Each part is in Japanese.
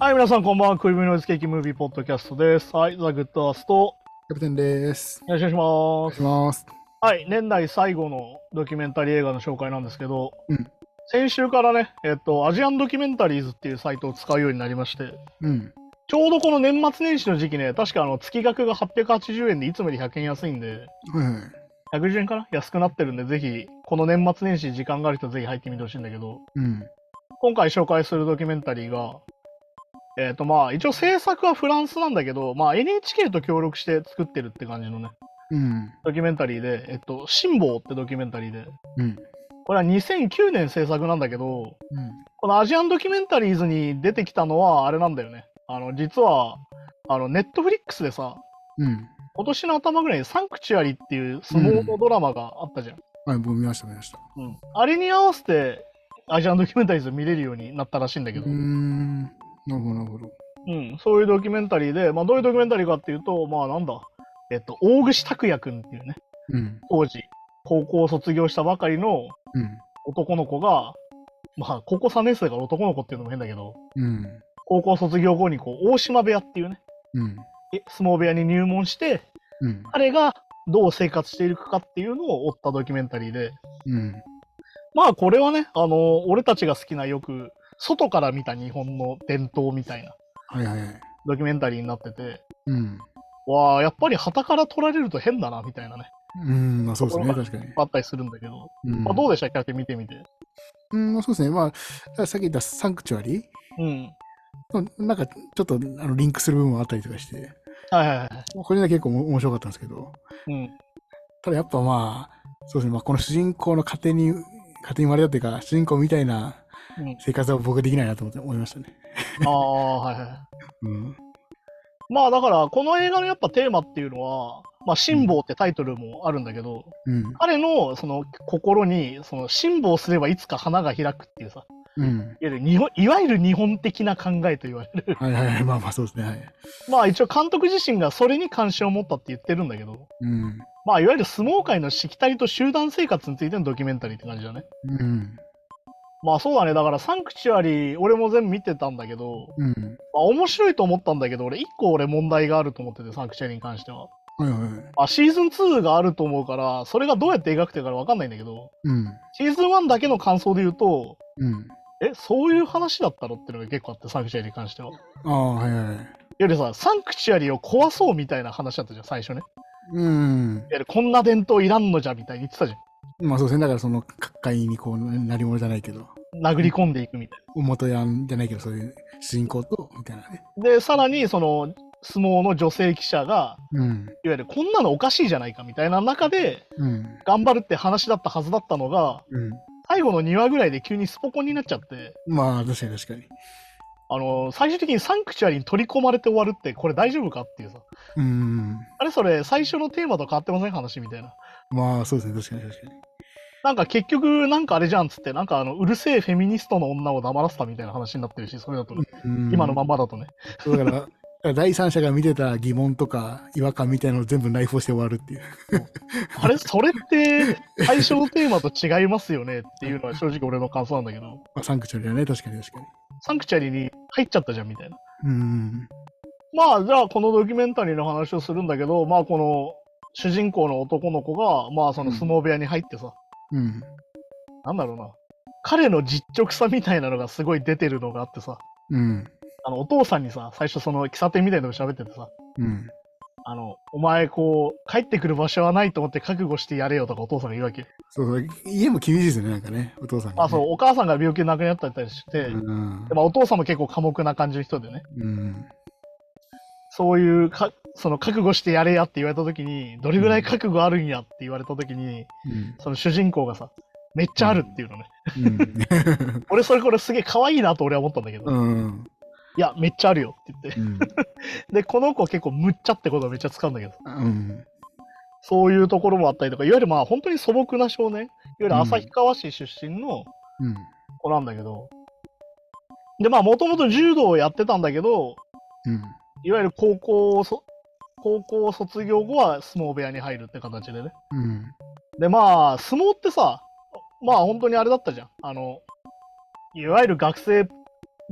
はい、皆さんこんばんは。クイブノイズケーキムービーポッドキャストです。はい、ザ・グッドアースト、キャプテンです。よろしくおお願いし願いします。ます。はい、年内最後のドキュメンタリー映画の紹介なんですけど、うん先週からね、えっと、アジアンドキュメンタリーズっていうサイトを使うようになりまして、うん。ちょうどこの年末年始の時期ね、確かあの月額が880円でいつもより100円安いんで、はいはい。110円かな？安くなってるんで、ぜひ、この年末年始時間がある人ぜひ入ってみてほしいんだけど、うん。今回紹介するドキュメンタリーが、えっ、とまあ一応制作はフランスなんだけど、まあ NHK と協力して作ってるって感じのね、うん。ドキュメンタリーで、えっと、辛抱ってドキュメンタリーで、うん。これは2009年制作なんだけど、うん。このアジアンドキュメンタリーズに出てきたのはあれなんだよね。あの、実は、あの、ネットフリックスでさ、うん。今年の頭ぐらいにサンクチュアリっていう相撲のドラマがあったじゃん。はい、僕見ました、見ました。うん。あれに合わせて、アジアンドキュメンタリーズ見れるようになったらしいんだけど、うーん。なるほど、なるほど。うん、そういうドキュメンタリーで、まあ、どういうドキュメンタリーかっていうと、まあなんだ、えっと、大串拓也君っていうね、うん。当時、高校を卒業したばかりのうん。男の子が、まあ、高校3年生だから男の子っていうのも変だけど、うん。高校卒業後にこう、大島部屋っていうね、うん。え相撲部屋に入門して、うん。彼がどう生活していくかっていうのを追ったドキュメンタリーで、うん。まあこれはね、あの、俺たちが好きなよく、外から見た日本の伝統みたいなはいはいはい。ドキュメンタリーになってて、うん。わあ、やっぱり旗から撮られると変だな、みたいなね、うん、まあそうですね、確かに。あったりするんだけど、うん。まあ、どうでした？っけ見てみて。うん、まあそうですね。まあ、さっき言ったサンクチュアリ？うん。ーなんかちょっとあのリンクする部分もあったりとかして、はいはいはい。これが結構面白かったんですけど、うん。ただやっぱまあ、そうですね、まあこの主人公の家庭に、家庭に生まれたっていうか、主人公みたいなうん、生活は僕はできないなと思って思いましたね。ああ、はいはい。うん。まあだから、この映画のやっぱテーマっていうのは、まあ、辛抱ってタイトルもあるんだけど、うん。彼のその心に、その辛抱すればいつか花が開くっていうさ、うん。いわゆる日本いわゆる日本的な考えと言われる。はいはいはい、まあまあそうですね、はい。まあ一応監督自身がそれに関心を持ったって言ってるんだけど、うん。まあいわゆる相撲界のしきたりと集団生活についてのドキュメンタリーって感じだね。うん。まあそうだね。だからサンクチュアリー、俺も全部見てたんだけど、うん。まあ面白いと思ったんだけど、俺一個俺問題があると思ってて、サンクチュアリーに関しては。はいはいはい。あ、シーズン2があると思うから、それがどうやって描くてるかわかんないんだけど、うん。シーズン1だけの感想で言うと、うん。え、そういう話だったのっていうのが結構あって、サンクチュアリーに関しては。ああ、はいはいはい。よりさ、サンクチュアリーを壊そうみたいな話だったじゃん、最初ね。うん。こんな伝統いらんのじゃみたいに言ってたじゃまあそうですね、だからその、各界にこう、なり物じゃないけど、ん。殴り込んでいくみたい元ヤンじゃないけど、そういう主人公と、みたいなね。な。で、さらに、その、相撲の女性記者が、うん。いわゆるこんなのおかしいじゃないかみたいな中で、うん。頑張るって話だったはずだったのが、うん。最後の2話ぐらいで急にスポコンになっちゃって、まあ確かに確かに。あの、最終的にサンクチュアリーに取り込まれて終わるって、これ大丈夫かっていうさ。うん。あれそれ、最初のテーマと変わってません？話みたいな。まあそうですね、確かに確かに。なんか結局、なんかあれじゃんっつって、なんかあの、うるせえフェミニストの女を黙らせたみたいな話になってるし、それだとね、うん今のまんまだとね。だから、第三者が見てた疑問とか違和感みたいなのを全部内包して終わるっていう。あれそれって、最初のテーマと違いますよねっていうのは正直俺の感想なんだけど、まあ、サンクチュアリはね、確かに確かに。サンクチュアリーに入っちゃったじゃんみたいな。うん。まあ、じゃあこのドキュメンタリーの話をするんだけど、まあこの主人公の男の子が、まあその相撲部屋に入ってさ、うん。なんだろうな、彼の実直さみたいなのがすごい出てるのがあってさ、うん。あのお父さんにさ、最初その喫茶店みたいなの喋っててさ、うん。あの、お前こう、帰ってくる場所はないと思って覚悟してやれよとかお父さんが言うわけ。そうそう、家も厳しいですよね、なんかね、お父さんが、ね。あ、そう、お母さんが病気で亡くなったりして、うんで。まあお父さんも結構寡黙な感じの人でね、うん。そういうか、その覚悟してやれやって言われた時に、どれぐらい覚悟あるんやって言われた時に、うん。その主人公がさ、めっちゃあるっていうのね。うん。俺それこれすげえ可愛いなと俺は思ったんだけど、いうん。や、めっちゃあるよって言って。うん。で、この子は結構むっちゃってことをめっちゃ使うんだけど、うん。そういうところもあったりとか、いわゆるまあ本当に素朴な少年、いわゆる旭川市出身のうん。子なんだけど、で、まあもともと柔道をやってたんだけど、うん。いわゆる高校をそ、高校を卒業後は相撲部屋に入るって形でね。うん。で、まあ、相撲ってさ、まあ本当にあれだったじゃん。あの、いわゆる学生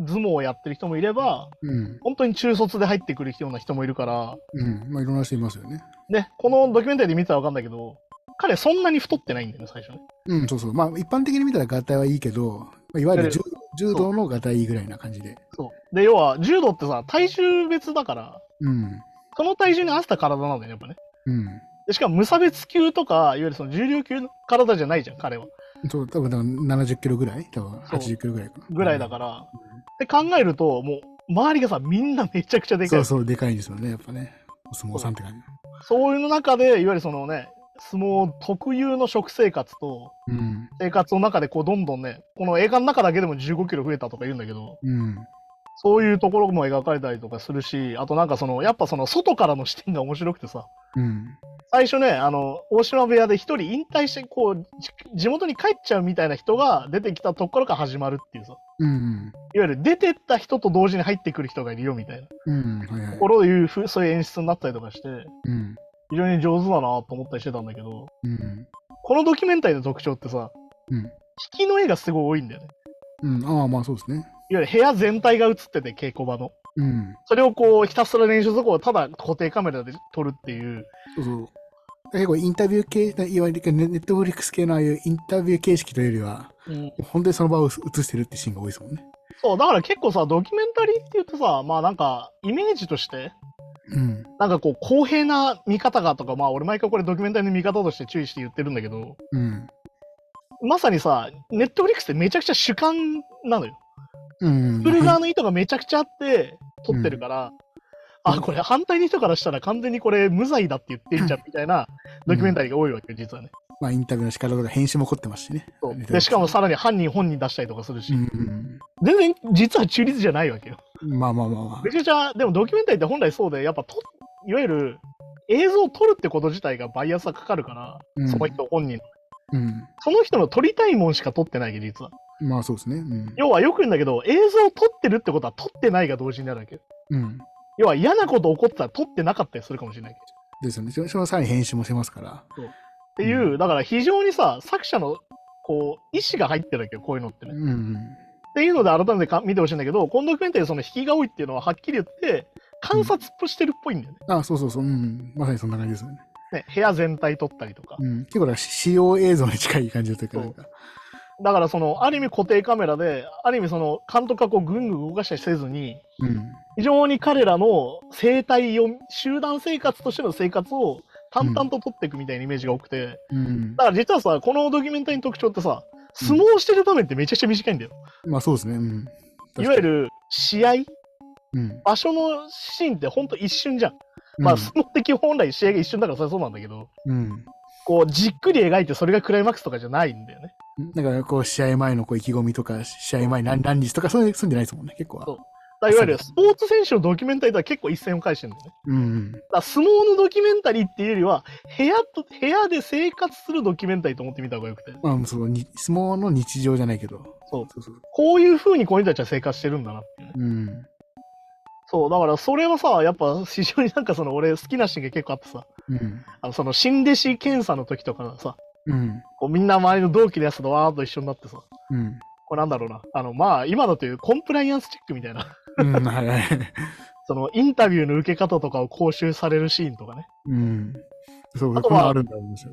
相撲をやってる人もいれば、うん。本当に中卒で入ってくるような人もいるから、うん。まあ、いろんな人いますよね。ね、このドキュメンタリーで見てたらわかんないけど、彼そんなに太ってないんだよね、最初ね。うん、そうそう。まあ、一般的に見たら合体はいいけど、まあいわゆる柔柔道の合体ぐらいな感じで。そう。で、要は、柔道ってさ、体重別だから、うん。その体重に合わせた体なんだよね、やっぱね。うん。でしかも無差別級とか、いわゆるその重量級の体じゃないじゃん、彼は。そう、多分だから70キロぐらい？多分そう80キロぐらいかな。ぐらいだから。って考えると、もう、周りがさ、みんなめちゃくちゃでかい。そうそう、でかいんですよね、やっぱね。お相撲さんって感じ。そういう中で、いわゆるそのね、相撲特有の食生活と、うん。生活の中でこうどんどんね、この映画の中だけでも15キロ増えたとか言うんだけど、うん。そういうところも描かれたりとかするし、あとなんかその、やっぱその外からの視点が面白くてさ、うん。最初ね、あの、大島部屋で一人引退して、こう、じ地元に帰っちゃうみたいな人が出てきたところから始まるっていうさ、うん。いわゆる出てった人と同時に入ってくる人がいるよみたいなうん。はいはいとこ。ろをいうそういう演出になったりとかして、うん。非常に上手だなと思ったりしてたんだけど、うん。このドキュメンタリーの特徴ってさ、うん。引きの絵がすごい多いんだよね。うん。ああ、まあそうですね。いわゆる部屋全体が映ってて、稽古場の。うん。それをこう、ひたすら練習するとこをただ固定カメラで撮るっていう。そうそう。結構インタビュー系、いわゆるネネットフリックス系のああいうインタビュー形式というよりは、本当にその場を映してるってシーンが多いですもんね。そう、だから結構さ、ドキュメンタリーって言うとさ、まあなんか、イメージとして、うん。なんかこう、公平な見方がとか、まあ俺毎回これドキュメンタリーの見方として注意して言ってるんだけど、うん。まさにさ、ネットフリックスってめちゃくちゃ主観なのよ。うん。作る側の意図がめちゃくちゃあって、撮ってるから、あ、これ反対の人からしたら完全にこれ無罪だって言ってんじゃんみたいなドキュメンタリーが多いわけよ、実はね。まあインタビューの仕方とか編集も凝ってますしね。そうで、しかもさらに犯人本人出したりとかするし、うん。全然実は中立じゃないわけよ。まあまあまあまあめ。ちゃくちゃ、でもドキュメンタリーって本来そうで、やっぱと、いわゆる映像を撮るってこと自体がバイアスがかかるから、うんその人本人の。うん。その人の撮りたいもんしか撮ってないけど、実は。まあそうですね。うん。要はよく言うんだけど、映像を撮ってるってことは撮ってないが同時になるわけよ。うん。要は嫌なこと起こってたら撮ってなかったりするかもしれないけど。ですよね。そそのさらに編集もしてますから。っていう、だから非常にさ、作者のこう意思が入ってるわけよ、こういうのってね。うん。っていうので改めてか見てほしいんだけど、このドキュメンタリーその引きが多いっていうのははっきり言って、観察してるっぽいんだよね。あそうそうそう。うん。まさにそんな感じですよね。ね部屋全体撮ったりとか。うん。結構だから使用映像に近い感じというか、なんか。だからその、ある意味固定カメラで、ある意味その、監督がこうぐんぐん動かしたりせずに、うん。非常に彼らの生態を、集団生活としての生活を淡々と撮っていくみたいなイメージが多くて、うん。だから実はさ、このドキュメンタリーの特徴ってさ、相撲してる場面ってめちゃくちゃ短いんだよ。まあそうですね。うん。いわゆる試合、うん。場所のシーンってほんと一瞬じゃん。まあ、相撲って本来試合が一瞬だからそれはそうなんだけど、うん。こう、じっくり描いてそれがクライマックスとかじゃないんだよね。だから、こう、試合前のこう意気込みとか、試合前何何日とか、そういう、そういうんじゃないですもんね、結構は。いわゆるスポーツ選手のドキュメンタリーとは結構一線を返してるんだよね。うん。だ相撲のドキュメンタリーっていうよりは、部屋と、部屋で生活するドキュメンタリーと思ってみた方がよくて。まあ、そう、に相撲の日常じゃないけど。そうそうそう。こういう風にこの人たちは生活してるんだなっていうね。うん。そう、だからそれはさ、やっぱ非常になんかその俺好きなシーンが結構あってさ、うん。あのその新弟子検査の時とかさ、うん。こうみんな周りの同期のやつとわーっと一緒になってさ、うん。これなんだろうな、あのまあ今だというコンプライアンスチェックみたいな、うん。はいはい。そのインタビューの受け方とかを講習されるシーンとかね。うん。そう、あとはあるんだろうんですよ。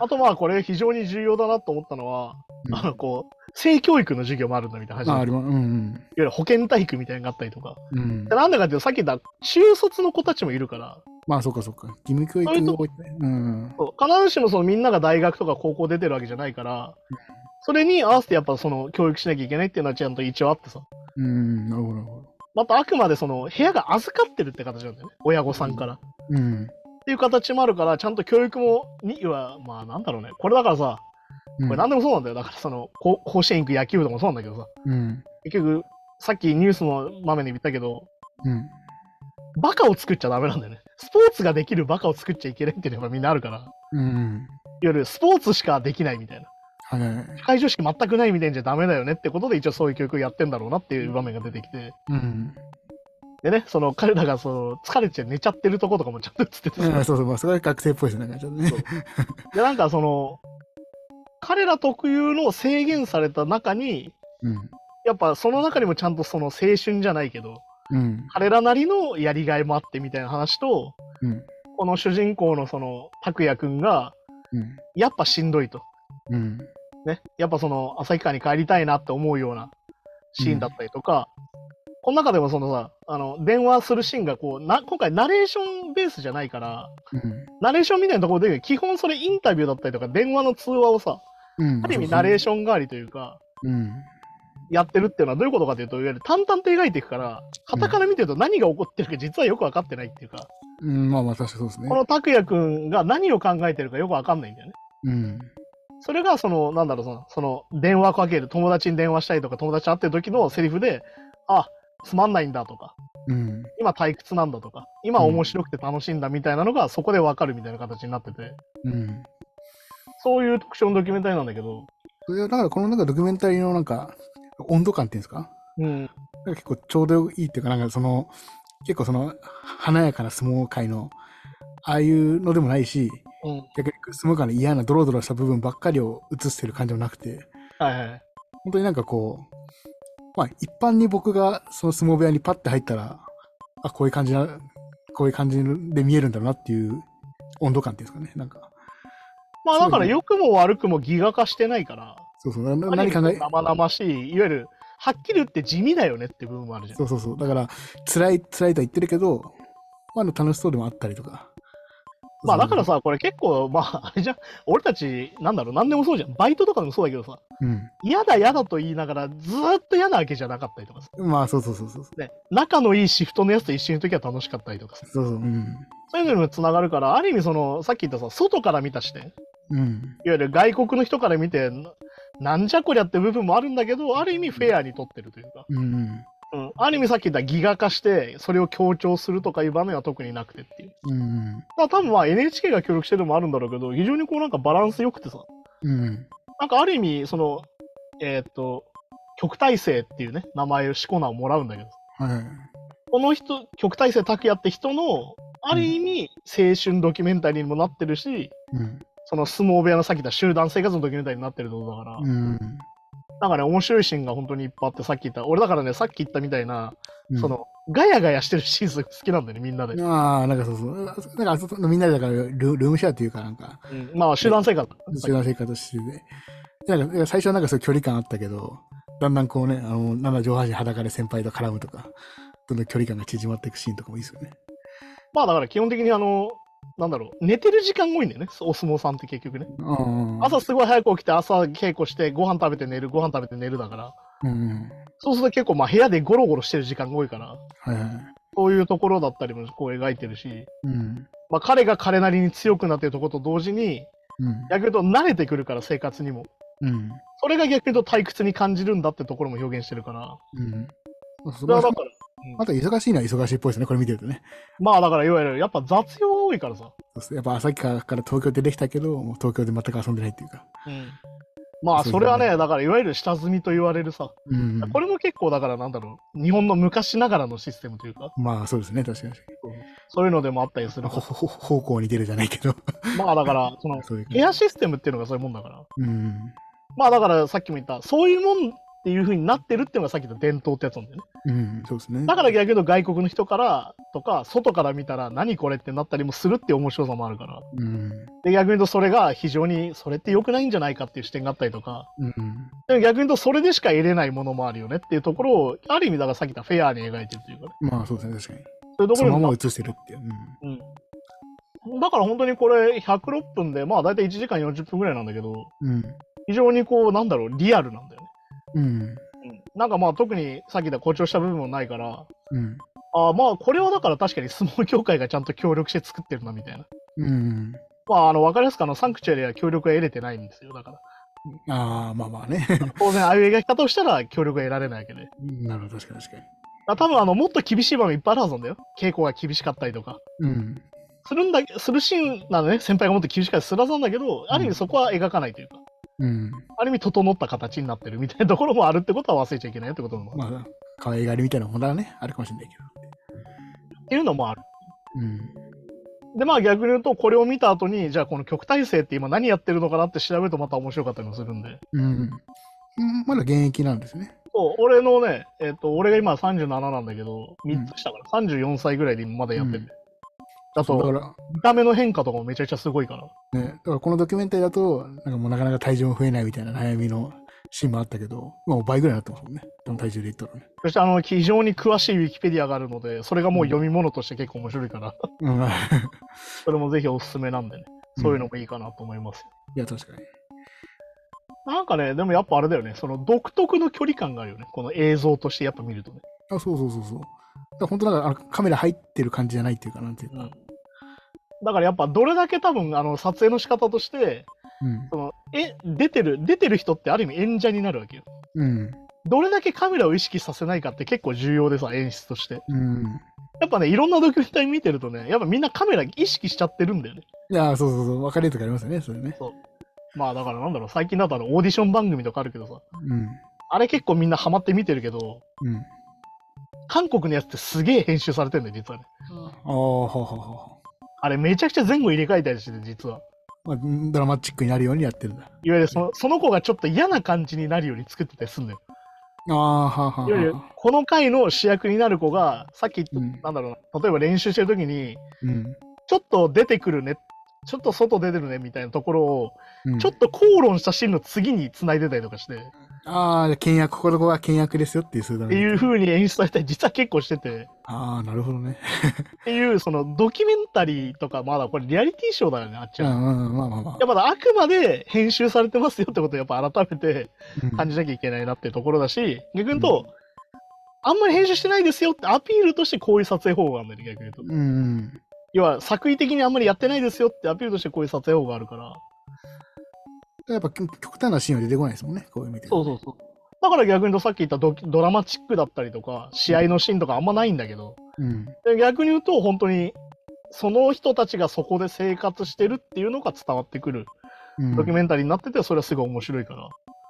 あとまあこれ非常に重要だなと思ったのは、うんあのこう、性教育の授業もあるんだみたいな話。あ、いわあります。うんゆる保健体育みたいなのがあったりとか。うん。なんだかっていうとさっき言った中卒の子たちもいるから、まあ、そうかそうか。義務教育が多いね。うん。必ずしもそのみんなが大学とか高校出てるわけじゃないから、それに合わせてやっぱその教育しなきゃいけないっていうのはちゃんと一応あってさ。うん。なるほど、なるほど。またあくまでその部屋が預かってるって形なんだよね。親御さんから。っうん。ていう形もあるから、ちゃんと教育も、には、まあなんだろうね。これだからさ、うんこれ何でもそうなんだよ。だからその、こ甲子園行く野球部とかもそうなんだけどさ、うん。結局、さっきニュースの場面で言ったけど、うん。バカを作っちゃダメなんだよね。スポーツができるバカを作っちゃいけないっていうのがみんなあるから、いわうん。ゆるスポーツしかできないみたいな。はい。社会常識全くないみたいじゃダメだよねってことで一応そういう教育をやってんだろうなっていう場面が出てきて。うん。でね、その彼らがその疲れちゃ寝ちゃってるとことかもちゃんと映っててさうんそうそう、まあ、それは学生っぽいですね、なんかちょっとね。で、なんかその、彼ら特有の制限された中に、うん。やっぱその中にもちゃんとその青春じゃないけど、うん。彼らなりのやりがいもあってみたいな話と、うん。この主人公のその拓也くんが、うん。やっぱしんどいと。うん。ね。やっぱその旭川に帰りたいなって思うようなシーンだったりとか、この中でもそのさ、あの、電話するシーンがこう、な、今回ナレーションベースじゃないから、うん。ナレーションみたいなところで、基本それインタビューだったりとか、電話の通話をさ、うん。ある意味ナレーシション代わりというか。やってるっていうのはどういうことかというと、いわゆる淡々と描いていくから、傍から見てると何が起こってるか実はよく分かってないっていうか、うん、まあまあ確かにそうですねこ。の拓也くんが何を考えてるかよく分かんないんだよね。うん。それがその、なんだろう、その、その電話かける、友達に電話したりとか、友達と会ってる時のセリフで、あ、つまんないんだとか、うん。今退屈なんだとか、今面白くて楽しいんだみたいなのがそこで分かるみたいな形になってて、うん。そういう特徴のドキュメンタリーなんだけど、それはだからこのなんかドキュメンタリーのなんか温度感っていうんですか？うん、結構ちょうどいいっていうか、なんかその、結構その華やかな相撲界の、ああいうのでもないし、うん、逆に相撲界の嫌なドロドロした部分ばっかりを映してる感じもなくて、はいはい。本当になんかこう、まあ一般に僕がその相撲部屋にパッて入ったら、あ、こういう感じな、こういう感じで見えるんだろうなっていう温度感っていうんですかね。なんか、まあだから良くも悪くもギガ化してないから、そうそう、な何何考え、か生々しい、いわゆる、はっきり言って地味だよねって部分もあるじゃん。そうそうそう。だから、辛い、辛いとは言ってるけど、まあ、楽しそうでもあったりとか。まあだからさ、これ結構、まああれじゃん、俺たち、なんだろう、なんでもそうじゃん。バイトとかでもそうだけどさ、うん。嫌だ嫌だと言いながら、ずーっと嫌なわけじゃなかったりとかさ、まあ、そうそうそうそう。そうね、仲のいいシフトのやつと一緒にいるときは楽しかったりとかさ、そう、うん。そういうのにもつながるから、ある意味その、さっき言ったさ、外から見た視点、いわうん。ゆる外国の人から見て、ななんじゃこりゃって部分もあるんだけど、ある意味フェアに取ってるというか、うん。うん、ある意味さっき言ったギガ化して、それを強調するとかいう場面は特になくてっていう。うん。多分まあ NHK が協力してるのもあるんだろうけど、非常にこうなんかバランス良くてさ、うん。なんかある意味、その、えーっと、極大生っていうね、名前をシコナをもらうんだけど、はい。この人、極大生拓也って人の、ある意味、青春ドキュメンタリーにもなってるし、うん。その相撲部屋のさっき言った集団生活のドキュメンタリーになってるってことだから、うん。なんかね、面白いシーンが本当にいっぱいあって、さっき言った、俺だからね、さっき言ったみたいな、うんそ、の、ガヤガヤしてるシーン好きなんだよね、みんなで。ああ、なんかそうそう。なんかみんなでだからル、ルームシェアっていうかなんか、うん、まあ、集団生活。集団生活してて、なんか最初はなんかそういう距離感あったけど、だんだんこうね、あの、なんだ上半身裸で先輩と絡むとか、どんどん距離感が縮まっていくシーンとかもいいですよね。まあ、だから基本的にあの、なんだろう、寝てる時間が多いんだよね、お相撲さんって結局ね。朝すごい早く起きて、朝稽古して、ご飯食べて寝る、ご飯食べて寝るだから、うん。そうすると結構まあ部屋でゴロゴロしてる時間が多いから、はいはい。そういうところだったりもこう描いてるし、うん。まあ彼が彼なりに強くなってるところと同時に、うん。逆に言うと慣れてくるから生活にも。うん。それが逆に言うと退屈に感じるんだってところも表現してるから。うん。それはだから、また忙しいのは忙しいっぽいですね、これ見てるとね。まあだからいわゆるやっぱ雑用が多いからさ。そうやっぱ旭川から東京出てきたけど、もう東京で全く遊んでないっていうか。うん。まあそれはね、だからいわゆる下積みと言われるさ。うん。これも結構だからなんだろう、日本の昔ながらのシステムというか、まあそうですね、確かに。そういうのでもあったりする方向に出るじゃないけど。ら。まあだから、その、そアシステムっていうのがそういうもんだから。うん。まあだからさっきも言った、そういうもんっていう風になってるっていうのがさっき言った伝統ってやつなんだよね。うん、そうですね。だから逆に言うと外国の人からとか、外から見たら何これってなったりもするっていう面白さもあるから。うん。で、逆に言うとそれが非常にそれって良くないんじゃないかっていう視点があったりとか、うん。でも逆に言うとそれでしか得れないものもあるよねっていうところを、ある意味だからさっき言ったフェアに描いてるというかね。まあそうですね、確かに。そういうところそのまま映してるっていう。うん。だから本当にこれ106分で、まあ大体1時間40分ぐらいなんだけど、うん。非常にこう、なんだろう、リアルなんだよね。うん。うん。なんかまあ特にさっき言った誇張した部分もないから、うん。ああまあこれはだから確かに相撲協会がちゃんと協力して作ってるなみたいな。うん。まああの、わかりやすくあの、サンクチュアリは協力が得れてないんですよ。だから。ああ、まあまあね。当然ああいう描き方をしたら協力が得られないわけで。なるほど、確かに確かに。あ多分あの、もっと厳しい場面いっぱいあるはずなんだよ。稽古が厳しかったりとか。うん。するんだけ、するシーンなのね、先輩がもっと厳しかったりするはずなんだけど、ある意味そこは描かないというか、うん。ある意味整った形になってるみたいなところもあるってことは忘れちゃいけないってこともある。まあ、可愛がりみたいなものはね、あるかもしれないけっていうのもある。ど。うん。で、まあ逆に言うと、これを見た後に、じゃあこの極大生って今何やってるのかなって調べるとまた面白かったりもするんで。うん。うんまだ現役なんですね。そう俺のね、えっ、と、俺が今37なんだけど、うん3つ下から、34歳ぐらいでまだやってて。うんだと、見た目の変化とかもめちゃくちゃすごいから。ら、ね、だからこのドキュメンタリーだと、なんかもうなかなか体重も増えないみたいな悩みのシーンもあったけど、まあもう倍ぐらいになってますもんね。この体重で言ったらね。そして、あの、非常に詳しいウィキペディアがあるので、それがもう読み物として結構面白いから、うん。い それもぜひおすすめなんでね、そういうのもいいかなと思います。や、確かに。なんかね、でもやっぱあれだよね、その独特の距離感があるよね、この映像としてやっぱ見るとね。あ、そうそうそうそう。本当なんかあのカメラ入ってる感じじゃないっていうか、なんていうか。だからやっぱどれだけ多分あの撮影の仕方として、うん。そのえ出てる出てる人ってある意味演者になるわけよ。うん。どれだけカメラを意識させないかって結構重要でさ、演出として。うん。やっぱね、いろんなドキュメンタリー見てるとね、やっぱみんなカメラ意識しちゃってるんだよね。いや、そうそうそう。分かれるとかありますよね、それね。まあだからなんだろう、最近だとあのオーディション番組とかあるけどさ、うん。あれ結構みんなハマって見てるけど、うん。韓国のやつってすげえ編集されてるんだよ、実はね。ああ、はははあれめちゃくちゃ前後入れ替えたりしてて、実は。まあ、ドラマチックになるようにやってるんだ。いわゆるそのその子がちょっと嫌な感じになるように作ってたりするんだよ。ああ、はあはあいわゆるはあ。この回の主役になる子が、さっき言った、うんなんだろうな、例えば練習してる時に、うん。ちょっと出てくるね、ちょっと外出てるねみたいなところを、うんちょっと口論したシーンの次に繋いでたりとかして、っああ、倹約、ここの子は倹約ですよっていう数段ていう風に演出されたり実は結構してて、ああ、なるほどね。っていう、そのドキュメンタリーとか、まだこれリアリティショーだよね、あっちは。うんうん、まあまあまあやっぱあくまで編集されてますよってことをやっぱ改めてうん。感じなきゃいけないなっていうところだし、逆に言うと、あんまり編集してないですよってアピールとしてこういう撮影方法があるんだよね、逆に言うと。うんうん。要は作為的にあんまりやってないですよってアピールとしてこういう撮影方法があるから。やっぱ極極端なシーンは出てこないですもんね、こういう見てるとそうそうそう。だから逆に言うとさっき言ったドキドラマチックだったりとか、試合のシーンとかあんまないんだけど、うん。で逆に言うと本当にその人たちがそこで生活してるっていうのが伝わってくるうん。ドキュメンタリーになってて、それはすごい面白いから、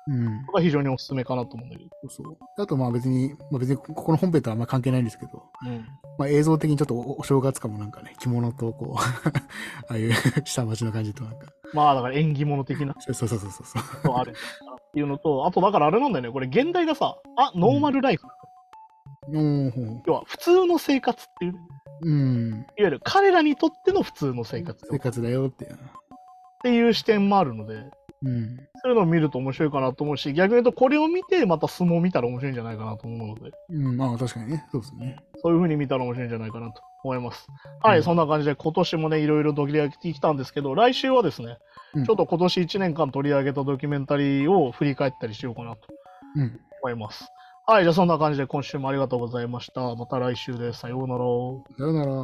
うん。僕は非常におすすめかなと思うんだけど。そうそう。あとまあ別に、まあ別にここの本編とはあんま関係ないんですけど、うん。まあ映像的にちょっとおお正月感もなんかね、着物とこう、ああいう 下町の感じとなんか、まあだから演技物的なそうそうそうそうそう。のあるっていうのと、あとだからあれなんだよね、これ現代がさ、あ、ノーマルライフ。うん。ほ要は普通の生活っていう、いわううん。ゆる彼らにとっての普通の生活っ生活だよっていう。ていう視点もあるので、うん。そういうのを見ると面白いかなと思うし、逆に言うとこれを見てまた相撲を見たら面白いんじゃないかなと思うので、うん、まあ確かにね。そうですね。そういう風に見たら面白いんじゃないかなと思います。はい、うんそんな感じで今年もね、いろいろ取り上げてきたんですけど、来週はですね、うんちょっと今年1年間取り上げたドキュメンタリーを振り返ったりしようかなとうん。思います。はい、じゃあそんな感じで今週もありがとうございました。また来週です。さようなら。さよなら。